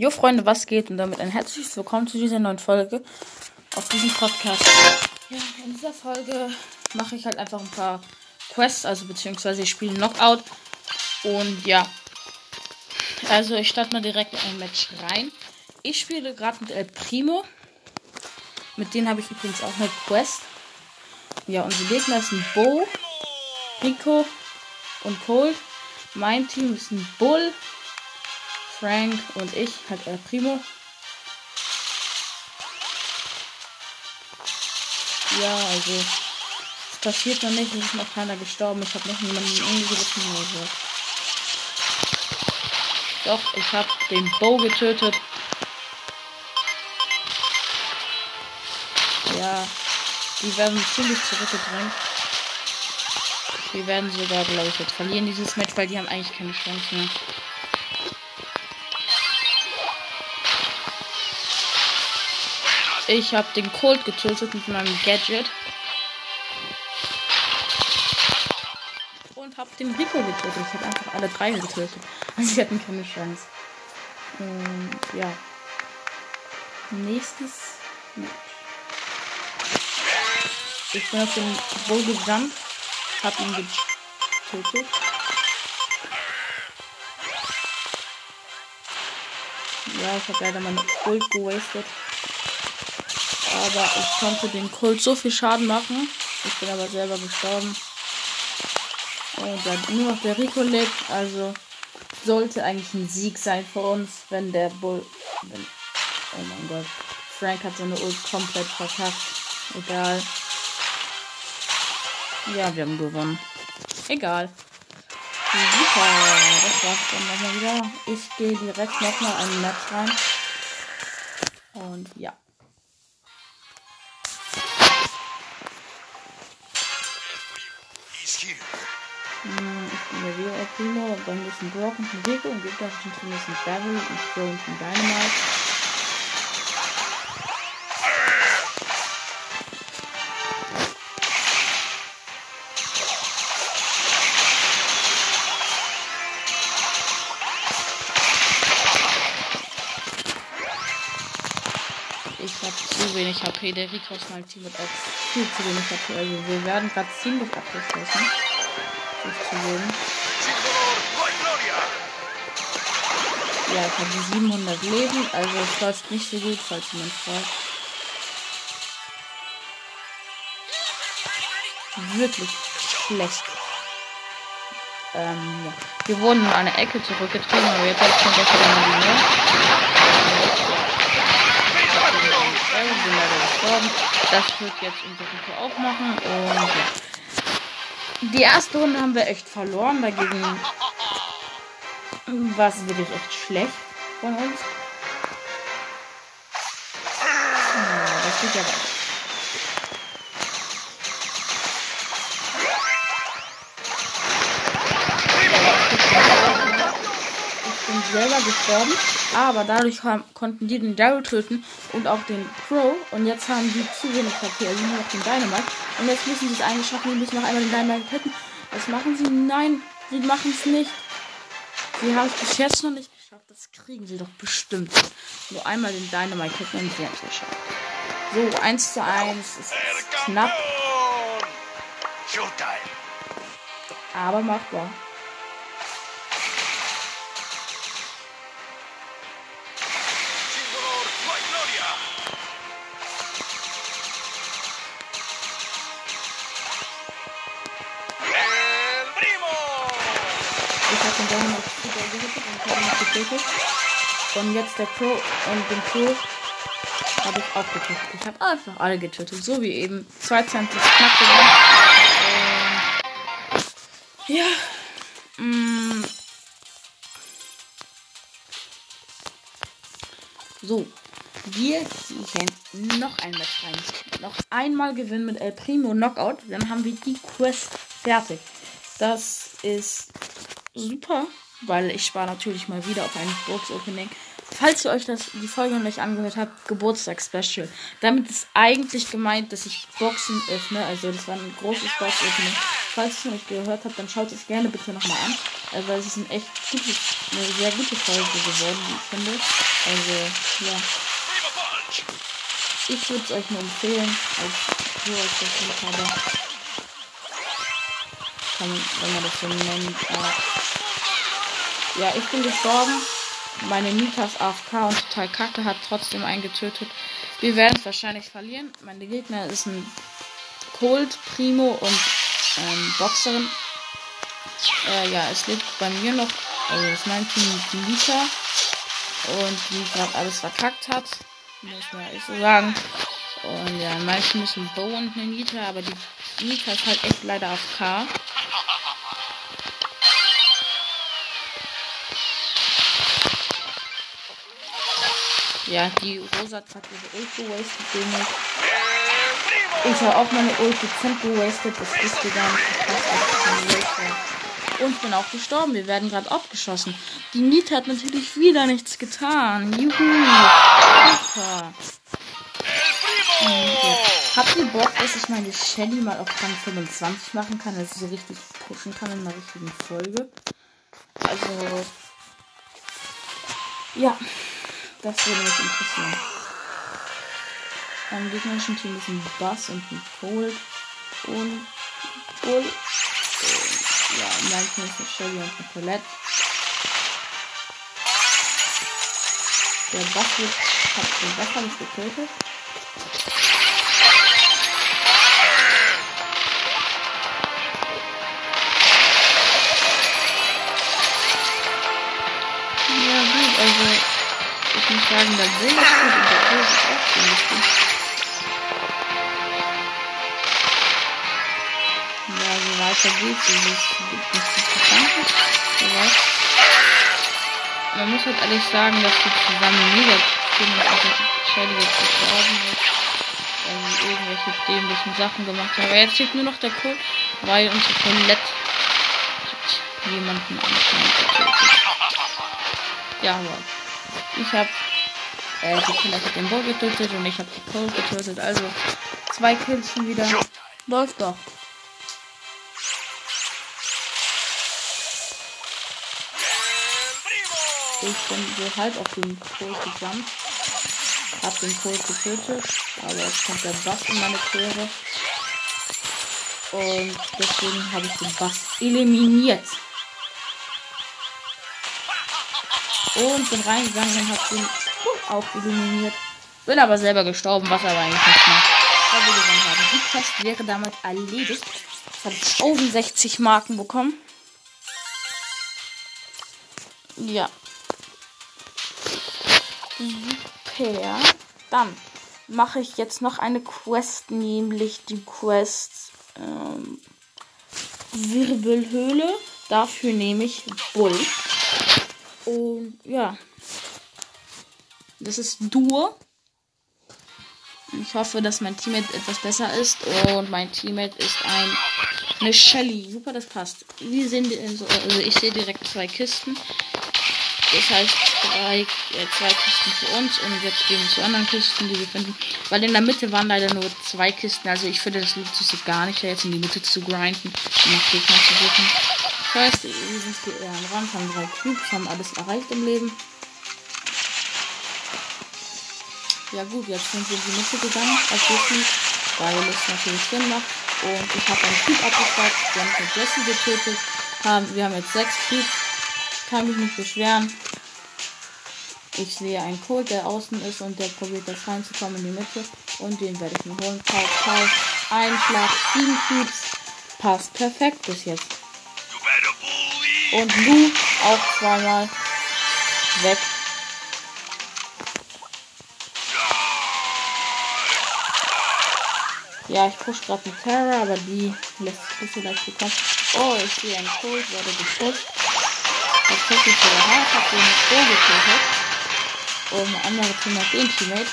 Jo Freunde, was geht? Und damit ein herzliches Willkommen zu dieser neuen Folge auf diesem Podcast. Ja, in dieser Folge mache ich halt einfach ein paar Quests, also beziehungsweise ich spiele Knockout. Und ja, also ich starte mal direkt in ein Match rein. Ich spiele gerade mit El Primo. Mit denen habe ich übrigens auch eine Quest. Ja, unsere Gegner ein Bo, Rico und Cold. Mein Team ist ein Bull, Frank und ich, halt El Primo. Ja, also es passiert noch nicht, es ist noch keiner gestorben. Ich habe noch niemanden umgerissen oder so. Doch, ich habe den Bow getötet. Ja, die werden ziemlich zurückgedrängt. Die werden sogar, glaube ich, jetzt verlieren dieses Match, weil die haben eigentlich keine Chance mehr. Ich habe den Colt getötet mit meinem Gadget. Und habe den Rico getötet. Ich habe einfach alle drei getötet. Also sie hatten keine Chance. Und ja. Nächstes. Ich bin auf den Bull gejumpt. Hab ihn getötet. Ja, ich habe leider meine Ult gewastet. Aber ich konnte den Kult so viel Schaden machen. Ich bin aber selber gestorben. Und dann nur noch der Rico lebt. Also sollte eigentlich ein Sieg sein für uns, wenn der Bull. Wenn, oh mein Gott. Frank hat seine Ult komplett verkackt. Egal. Ja, wir haben gewonnen. Egal. Super. Das war's dann nochmal wieder. Ich gehe direkt nochmal ein Match rein. Und ja. Ich bin der Vero Primo und dann ist ein Brock und ein Rico und gibt das ein Team ist Devil, ein Pro und ein Dynamite. Ich habe zu wenig HP. Der Rico aus meinem Team hat auch viel zu wenig HP. Also wir werden gerade ziemlich abgeschlossen. Sich zu sehen. Ja, ich habe 700 Leben. Also es läuft nicht so gut, falls jemand fragt. Wirklich schlecht. Ähm, ja. Wir wurden in eine Ecke zurückgetrieben, aber jetzt kommt das wieder die Nähe. Ich bin leider gestorben. Das wird jetzt unser Rico auch machen. Und ja. Die erste Runde haben wir echt verloren. Dagegen war es wirklich echt schlecht von uns. Ja, das geht ja weiter. Ich bin selber gestorben, aber dadurch haben, konnten die den Daryl töten und auch den Crow. Und jetzt haben die zu wenig HP, also nur noch den Dynamite. Und jetzt müssen sie es eigentlich schaffen, die müssen noch einmal den Dynamite töten. Was machen sie? Nein, sie machen es nicht. Sie haben es bis jetzt noch nicht geschafft. Das kriegen sie doch bestimmt. Nur einmal den Dynamite töten und sie haben es geschafft. So, 1 zu 1 ist knapp, aber machbar. Und jetzt der Pro und den Pro habe ich auch getötet. Ich habe einfach alle getötet. So wie eben. 22 knapp gewonnen. Ja. Mm. So. Wir ziehen noch ein Match rein. Noch einmal gewinnen mit El Primo Knockout. Dann haben wir die Quest fertig. Das ist super, weil ich spare natürlich mal wieder auf ein Box-Opening. Falls ihr euch das, die Folge noch nicht angehört habt, Geburtstags-Special. Damit ist eigentlich gemeint, dass ich Boxen öffne. Also das war ein großes Box-Opening falls ihr es noch nicht gehört habt, dann schaut es gerne bitte nochmal an. Also es ist ein echt gutes, eine sehr gute Folge geworden, wie ich finde. Also, ja. Ich würde es euch nur empfehlen, als so als das Liebhaber. Kann, wenn man das so nennt. Äh ja, ich bin gestorben. Meine Mitas AFK und total kacke hat trotzdem einen getötet. Wir werden es wahrscheinlich verlieren. Meine Gegner ist ein Colt, Primo und ähm, Boxerin. Äh, ja, es lebt bei mir noch, also ist mein Team die Lita. Und die gerade alles verkackt hat. Muss man ehrlich so sagen. Und ja, ist ein Bo und eine Nita, aber die Nita ist halt echt leider auf Ja, die Rosa hat ihre Ult gewastet, ich. Habe auch meine Ult dezent gewastet, das wisst ihr gar nicht. Und bin auch gestorben. Wir werden gerade abgeschossen. Die Nita hat natürlich wieder nichts getan. Juhu. Super. Habt ihr Bock, dass ich meine Shelly mal auf Rang 25 machen kann, dass ich sie richtig pushen kann in einer richtigen Folge? Also. Ja. Das würde mich interessieren. Am gegnerischen Team ist ein Bass und ein Cold. Und Bull. Ja, mein Team ist eine Shelly und eine Colette. Der Bass wird, hat den Bass habe ich getötet. Sagen, der Bild ist gut und der Bild ist auch ziemlich gut. Ja, so weiter geht's. Es ist nichts Interessantes. Soweit. Man muss halt ehrlich sagen, dass die zusammen mega auch Shelly jetzt gestorben ist. Sie irgendwelche dämlichen Sachen gemacht haben. Aber jetzt steht nur noch der Code, weil unsere Colette hat jemanden anscheinend getötet. Ja, aber ich habe äh, die Killer hat den Bo getötet und ich habe die Cole getötet. Also zwei Kills schon wieder. Läuft doch. Ich bin so halb auf den Cole gejumpt. Hab den Cole getötet. Aber jetzt kommt der Bass in meine Quere. Und deswegen habe ich den Bass eliminiert. Und bin reingegangen und hab den auch eliminiert. Bin aber selber gestorben, was aber eigentlich nicht macht. Weil wir gewonnen haben. Die Quest wäre damit erledigt. Ich habe 1060 Marken bekommen. Ja. Super. Dann mache ich jetzt noch eine Quest, nämlich die Quest ähm, Wirbelhöhle. Dafür nehme ich Bull. Und ja. Das ist Duo. Ich hoffe, dass mein Teammate etwas besser ist. Und mein Teammate ist ein eine Shelly. Super, das passt. Wir sehen also ich sehe direkt zwei Kisten. Das heißt drei, äh, zwei Kisten für uns und jetzt gehen wir zu anderen Kisten, die wir finden. Weil in der Mitte waren leider nur zwei Kisten. Also ich finde, das lohnt sich gar nicht, jetzt in die Mitte zu grinden und nach Gegner zu suchen. Das heißt, wir sind am Rand, haben drei Cubes, haben alles erreicht im Leben. Ja gut, jetzt sind wir in die Mitte gegangen, als wirklich, weil es natürlich Sinn macht. Und ich habe einen Cube abgefragt, wir haben mit Jesse getötet. Haben, wir haben jetzt sechs Cubes. Kann mich nicht beschweren. Ich sehe einen Code, der außen ist und der probiert das reinzukommen in die Mitte. Und den werde ich mir holen. Pau, pau. Ein Schlag, sieben Cubes. Passt perfekt bis jetzt. Und Lu auch zweimal weg. Ja, ich push gerade eine Terra, aber die lässt sich nicht so leicht bekommen. Oh, ich sehe einen Cold, wurde gepusht. Tatsächlich wieder hart, hab den mit Bo getötet. Und ein anderer Team hat den Teammate.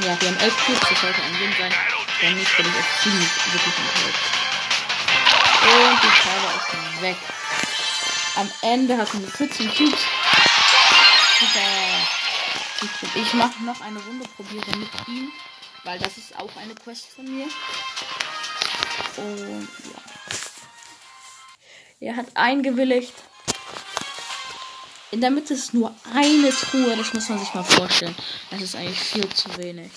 Ja, wir haben 11 Cubes, das sollte ein Win sein. Wenn nicht, bin ich echt ziemlich wirklich enttäuscht. Und die Scheibe ist weg. Am Ende hatten wir 14 Cubes. Ich mache noch eine Runde, probiere mit ihm, weil das ist auch eine Quest von mir. Und ja. Er hat eingewilligt. In der Mitte ist nur eine Truhe. Das muss man sich mal vorstellen. Das ist eigentlich viel zu wenig.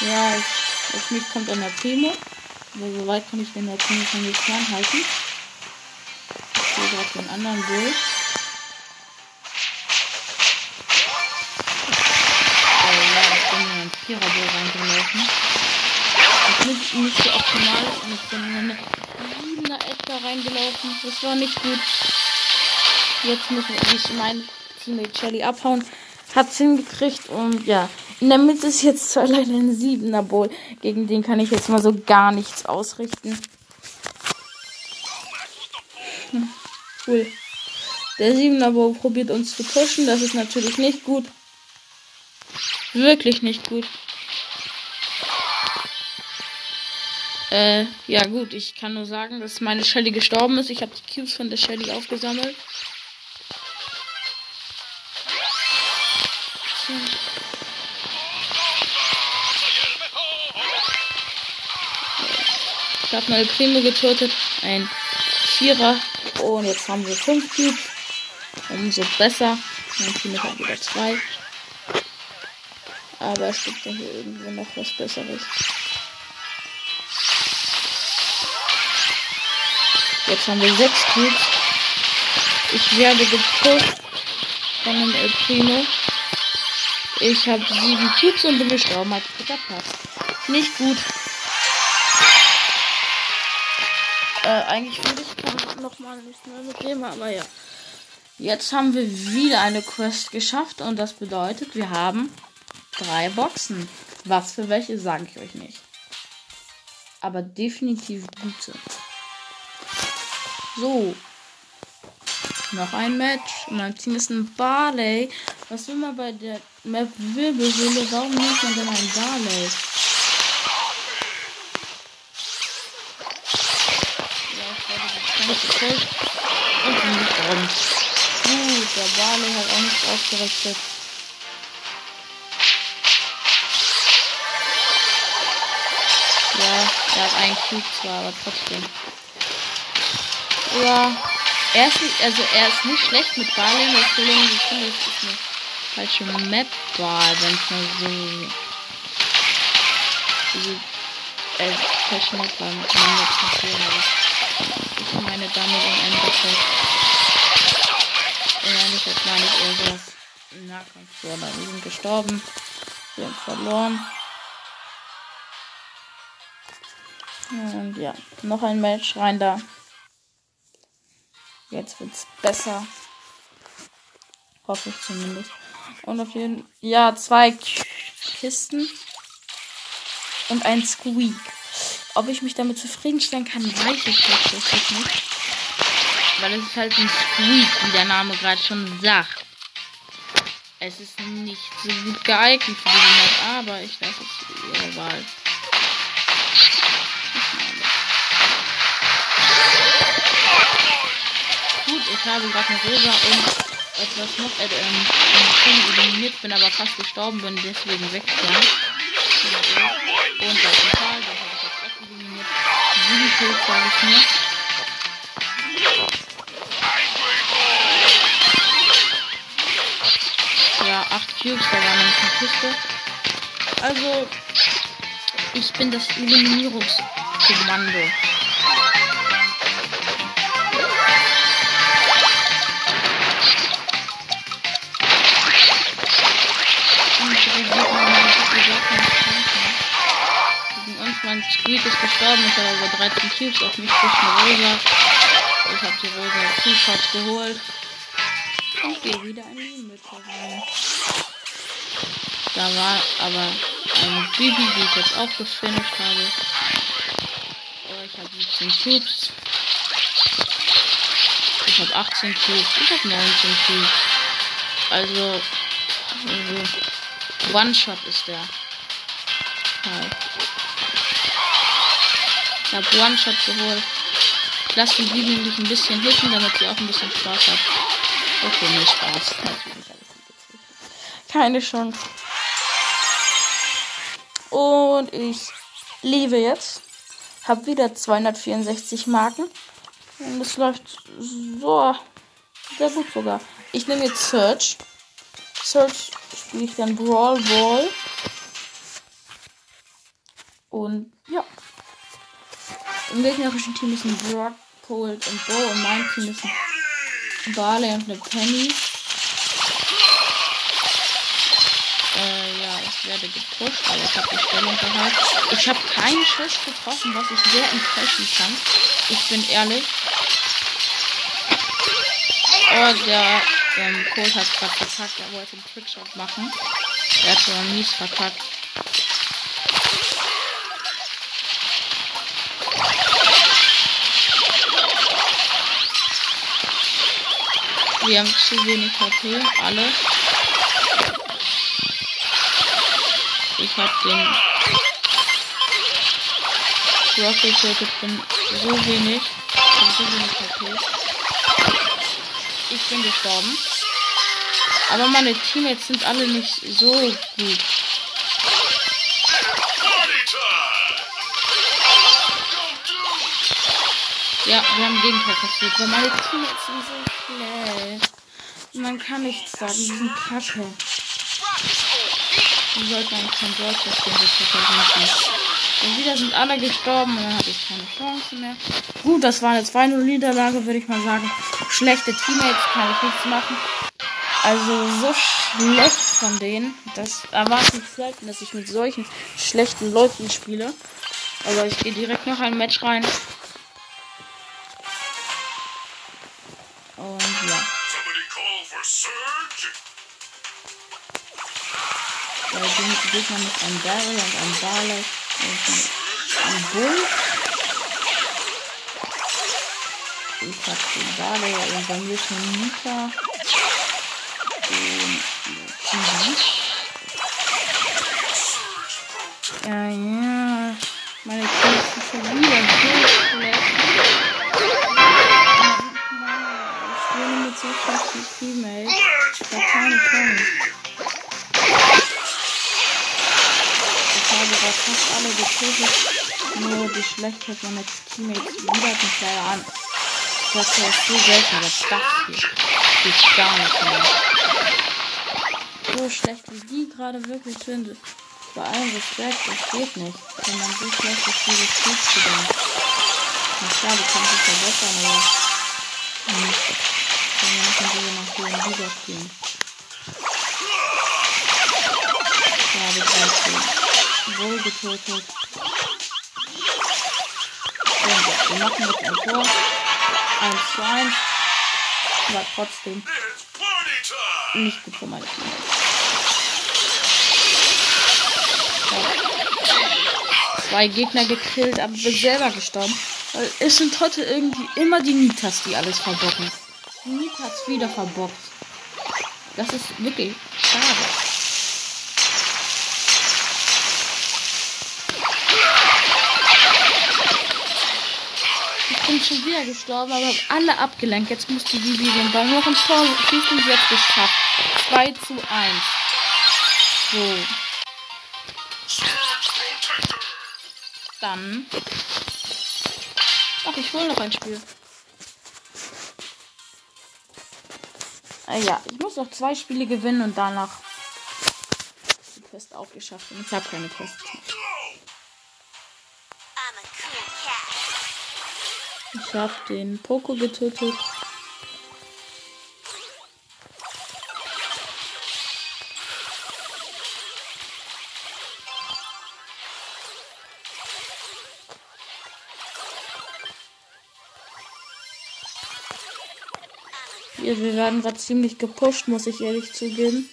Ja, ich, auf mich kommt der Primo. Aber so weit kann ich den der Primo von nicht fernhalten. Ich sehe gerade den anderen Bull. Oh ich bin in einen Vierer-Bull reingelaufen. Das ist nicht so optimal und ich bin in eine 7er Edgar reingelaufen. Das war nicht gut. Jetzt muss ich mein Teammate Shelly abhauen. Hat's hingekriegt und ja. In der Mitte ist jetzt zwar leider ein 7er Bull. Gegen den kann ich jetzt mal so gar nichts ausrichten. Hm, cool. Der 7er Bull probiert uns zu pushen. Das ist natürlich nicht gut. Wirklich nicht gut. Äh, ja gut, ich kann nur sagen, dass meine Shelly gestorben ist. Ich habe die Cubes von der Shelly aufgesammelt. Habe mal Primo getötet. Ein Vierer. Und jetzt haben wir fünf Cubes. Umso besser. Mein Team hat wieder zwei. Aber es gibt ja hier irgendwo noch was Besseres. Jetzt haben wir sechs Cubes. Ich werde gepusht von dem El Primo. Ich habe sieben Cubes und bin gestorben als Platz. Nicht gut. Äh, eigentlich würde ich noch mal nicht mehr mit dem, aber ja. Jetzt haben wir wieder eine Quest geschafft und das bedeutet, wir haben drei Boxen. Was für welche, sage ich euch nicht. Aber definitiv gute. So. Noch ein Match. Mein Team ist ein Barley. Was will man bei der Map Wirbelhöhle? Warum nimmt man denn ein Barley? Ja, ich werde voll. Und bin gestorben. Gut, der Barley hat auch nichts ausgerichtet. Ja, er hat einen Cube zwar, aber trotzdem. Ja. Er ist nicht, also er ist nicht schlecht mit Barley. Das Problem ist, ich finde, es ist eine falsche Map-Wahl, wenn es mal so. Also, äh, falsche Map-Wahl. Man jetzt nicht sehen, meine damit im Endeffekt. Im Endeffekt meine ich sowas Nahkampf. So, wir sind gestorben. Wir haben verloren. Und ja, noch ein Match rein da. Jetzt wird's besser. Hoffe ich zumindest. Und auf jeden Fall, ja, zwei Kisten und ein Squeak. Ob ich mich damit zufriedenstellen kann, weiß ich tatsächlich nicht. Weil es ist halt ein Squeak, wie der Name gerade schon sagt. Es ist nicht so gut geeignet für diese Map, aber ich lasse es ihre Wahl. Gut, ich habe gerade eine Rosa und etwas noch äh, ähm, eliminiert, bin aber fast gestorben, bin deswegen weggegangen. Und das ist Kills sage ich mir. Ja, acht Cubes, da war eine Kiste. Also, ich bin das Eliminierungskommando. Mein Squeak ist gestorben. Ich habe aber 13 Cubes auf mich eine Rosa. Ich habe die Rosa Zuschaut geholt. Und gehe wieder in die Mitte rein. Da war aber ein Bibi, die ich jetzt auch gefinisht habe. Oh, ich habe 17 Cubes. Ich habe 18 Cubes. Ich habe 19 Cubes. Also, also One-Shot ist der. Hi. Ich habe One-Shot geholt. Ich lasse die Bibi nämlich ein bisschen hitten, damit sie auch ein bisschen Spaß hat. Okay, nee, Spaß. Keine Chance. Und ich lebe jetzt. Hab wieder 264 Marken. Und es läuft so sehr gut sogar. Ich nehme jetzt Search. Search spiele ich dann Brawl Ball. Und ja. Im gegnerischen Team ist ein Brock, Cold und Bo und mein Team ist ein Barley und eine Penny. Äh, ja, ich werde gepusht, aber ich habe die Stellung gehalten. Ich habe keinen Schuss getroffen, was ich sehr enttäuschend fand. Ich bin ehrlich. Oh, der ähm, Cold hat gerade verkackt. Er wollte einen Trickshot machen. Er hat aber mies verkackt. Wir haben zu wenig HP, alle. Ich hab den Rocket Circuit bin so wenig. Ich so wenig HP. Ich bin gestorben. Aber meine Teammates sind alle nicht so gut. Ja, wir haben Gegenteil passiert, weil meine Teammates sind so schlecht. Man kann nichts sagen, die sind kacke. Die sollten eigentlich kein Deutsch verstehen, die Kacke Und wieder sind alle gestorben und dann hatte ich keine Chance mehr. Gut, das war eine 2-0-Niederlage, würde ich mal sagen. Schlechte Teammates kann ich nichts machen. Also so schlecht von denen. Das erwarte ich selten, dass ich mit solchen schlechten Leuten spiele. Aber ich gehe direkt noch ein Match rein. Gegner mit einem Barrel und einem Barley und einem Bull. Ich hab den Barley und bei mir ist eine Nita. Den. Ja, ja. Meine Kinder sind schon wieder so schlecht. Ich spiele mit so schlechten Teammates. Ich hab keine Chance. Fast alle getötet. Nur die Schlechtheit meiner Teammates widert mich leider an. Das ist so selten, aber das hier geht gar nicht mehr. So schlecht wie die gerade wirklich sind. Bei allem Respekt, das geht nicht. Wenn man so schlecht ist, wie das spielt zu denn. Na klar, du kannst dich verbessern, aber nicht. Wenn man nicht in so nach hohen Liga spielen. Wohl getötet. So, wir machen jetzt ein Tor. 1 zu 1. Aber trotzdem nicht gut für meine Teammates. Zwei Gegner gekillt, aber bin selber gestorben. Weil es sind heute irgendwie immer die Nitas, die alles verbocken. Die Nitas wieder verbockt. Das ist wirklich schade. Bin schon wieder gestorben, aber alle abgelenkt. Jetzt muss die Bibi den Ball noch ins Tor schießen. Jetzt geschafft. 2 zu 1. So. Dann. Ach, ich hole noch ein Spiel. Äh, ja, ich muss noch zwei Spiele gewinnen und danach die Quest auch geschafft. Und ich habe keine Quest. Ich habe den Poco getötet. Wir, werden gerade ziemlich gepusht, muss ich ehrlich zugeben.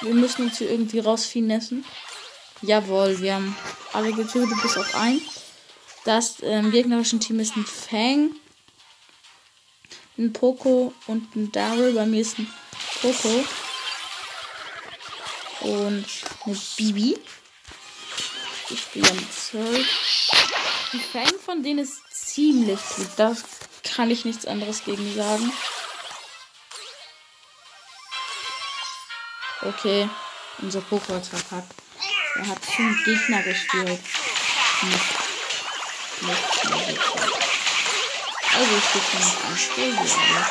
Wir müssen uns hier irgendwie rausfinessen. Jawohl, wir haben alle getötet bis auf einen. Das ähm, gegnerischen Team ist ein Fang, ein Poco und ein Daryl. Bei mir ist ein Poco und eine Bibi. Ich spiele ein Zeug. Die Fang von denen ist ziemlich gut. Da kann ich nichts anderes gegen sagen. Okay, unser Poco-Attack hat er hat zum Gegner gespielt. Nicht. Nicht Also ich stehe noch ein Spiel hier.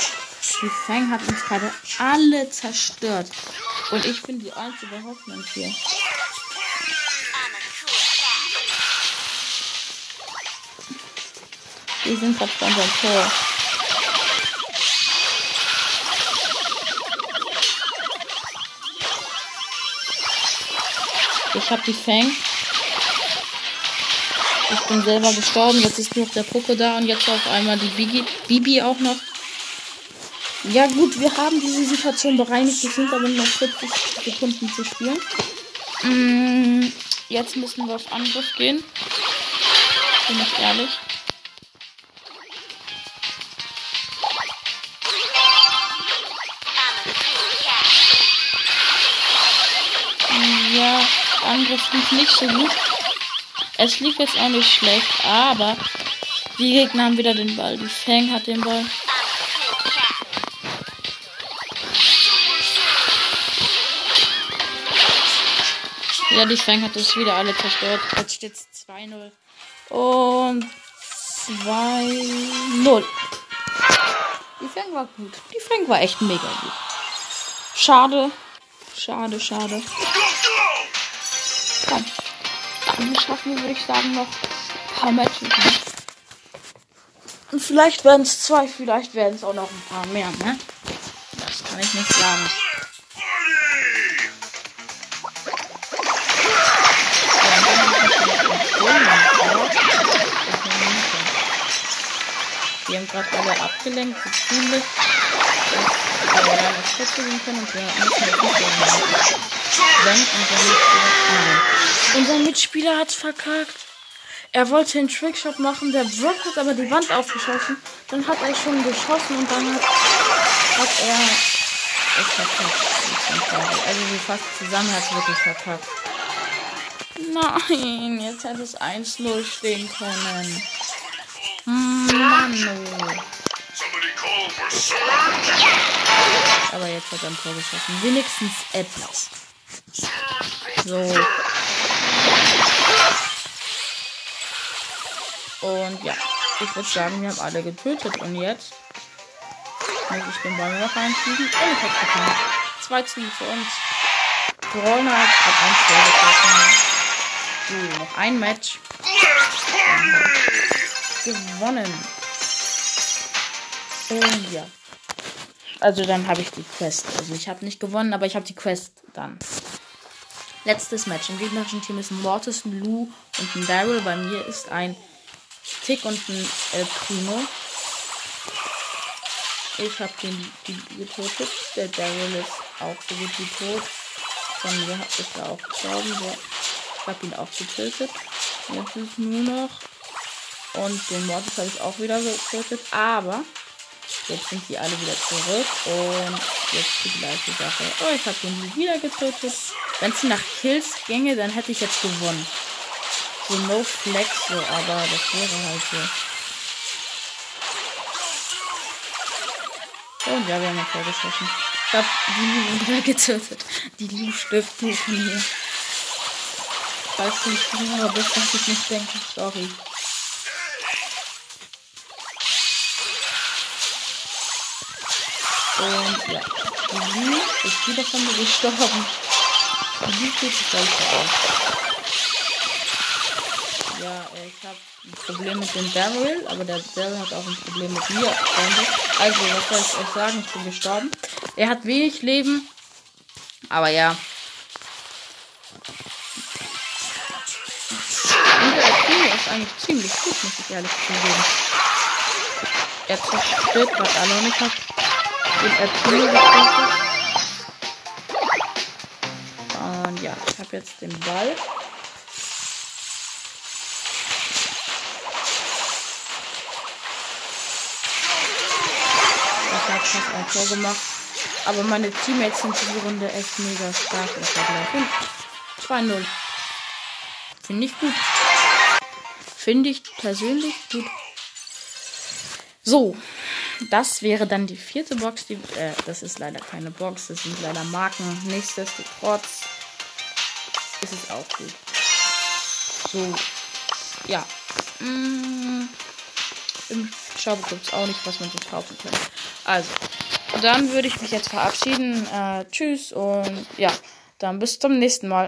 Die Fang hat uns gerade alle zerstört. Und ich bin die einzige Hoffnung hier. Wir sind gerade bei unserem Tor. Ich habe die Fang. Ich bin selber gestorben. Jetzt ist nur noch der Poco da und jetzt auf einmal die Bigi, Bibi auch noch. Ja gut, wir haben diese Situation bereinigt. Es sind aber noch 40 Sekunden zu spielen. Mm, jetzt müssen wir auf Angriff gehen. Bin ich ehrlich. Lief nicht so gut. Es lief jetzt auch nicht schlecht, aber die Gegner haben wieder den Ball. Die Fang hat den Ball. Ja, die Fang hat es wieder alle zerstört. Jetzt steht es 2-0. Und 2-0. Die Fang war gut. Die Fang war echt mega gut. Schade. Schade, schade. Komm. Dann schaffen wir, würde ich sagen, noch ein paar Matches. Und vielleicht werden es zwei, vielleicht werden es auch noch ein paar mehr, ne? Das kann ich nicht sagen. Die haben gerade alle abgelenkt, so ziemlich. Das Schritt können und wir müssen nicht Wenn unser Mitspieler. Nein. Unser Mitspieler hat's verkackt. Er wollte den Trickshot machen, der Brock hat aber die Wand aufgeschossen. Dann hat er schon geschossen und dann hat, hat er es verkackt. Also wir fast zusammen hat es wirklich verkackt. Nein, jetzt hätte es 1-0 stehen können. Mann. Aber jetzt hat er ein Tor geschossen. Wenigstens etwas. So. Und ja, ich würde sagen, wir haben alle getötet. Und jetzt muss ich den Ball noch reinschieben. Und ich hab's getan. 2 zu für uns. Brawler hat ein Tor getroffen. So, noch ein Match. Gewonnen. Und ja. Also dann habe ich die Quest. Also ich habe nicht gewonnen, aber ich habe die Quest dann. Letztes Match. Im gegnerischen Team ist ein Mortis, ein Lou und ein Daryl. Bei mir ist ein Tick und ein El Primo. Ich habe den getötet. Der Daryl ist auch so gut wie tot. Von mir ist er auch gestorben. Ich habe ihn auch getötet. Jetzt ist nur noch. Und den Mortis habe ich auch wieder getötet. Aber jetzt sind die alle wieder zurück. Und jetzt die gleiche Sache. Oh, ich habe den wieder getötet. Wenn es nach Kills ginge, dann hätte ich jetzt gewonnen. So no flex, so, aber das wäre halt so. Und ja, wir haben ein Tor geschossen. Ich hab die Lu wieder getötet. Die Lu stirbt nur von mir. Falls du nicht bist, dass ich nicht denke, sorry. Und ja, die Lu ist wieder von mir gestorben. Die Lu fühlt sich gleich aus. Ja, ich habe ein Problem mit dem Daryl, aber der Daryl hat auch ein Problem mit mir. Also, was soll ich euch sagen? Ich bin gestorben. Er hat wenig Leben, aber ja. Unser Akino ist eigentlich ziemlich gut, muss ich ehrlich zugeben. Er zerstört gerade alle und ich habe den Akino getroffen. Und ja, ich habe jetzt den Ball. hat fast ein Tor gemacht. Aber meine Teammates sind diese Runde echt mega stark im Vergleich. 2-0. Finde ich gut. Finde ich persönlich gut. So. Das wäre dann die vierte Box. Die, äh, das ist leider keine Box, das sind leider Marken. Nichtsdestotrotz ist es auch gut. So, ja. Mm, Im Shop gibt es auch nicht, was man so kaufen kann. Also, dann würde ich mich jetzt verabschieden. Äh, tschüss und ja, dann bis zum nächsten Mal.